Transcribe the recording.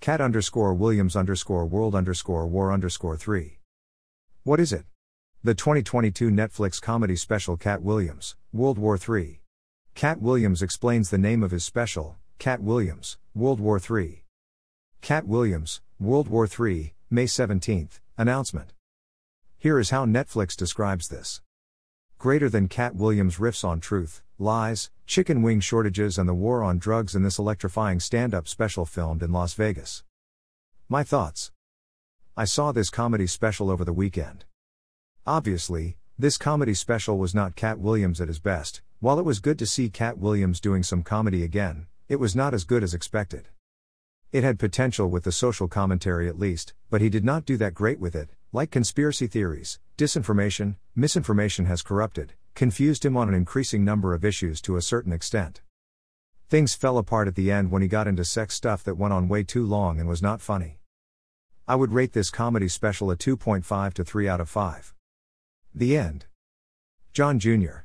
Katt underscore Williams underscore world underscore war underscore 3. What is it? The 2022 Netflix comedy special Katt Williams, World War III. Katt Williams explains the name of his special, Katt Williams, World War III. Katt Williams, World War III, May 17, announcement. Here is how Netflix describes this. Greater than Katt Williams riffs on truth, lies, chicken wing shortages, and the war on drugs in this electrifying stand up special filmed in Las Vegas. My thoughts. I saw this comedy special over the weekend. Obviously, this comedy special was not Katt Williams at his best. While it was good to see Katt Williams doing some comedy again, it was not as good as expected. It had potential with the social commentary at least, but he did not do that great with it. Like conspiracy theories, disinformation, misinformation has corrupted, confused him on an increasing number of issues to a certain extent. Things fell apart at the end when he got into sex stuff that went on way too long and was not funny. I would rate this comedy special a 2.5 to 3 out of 5. The end. John Jr.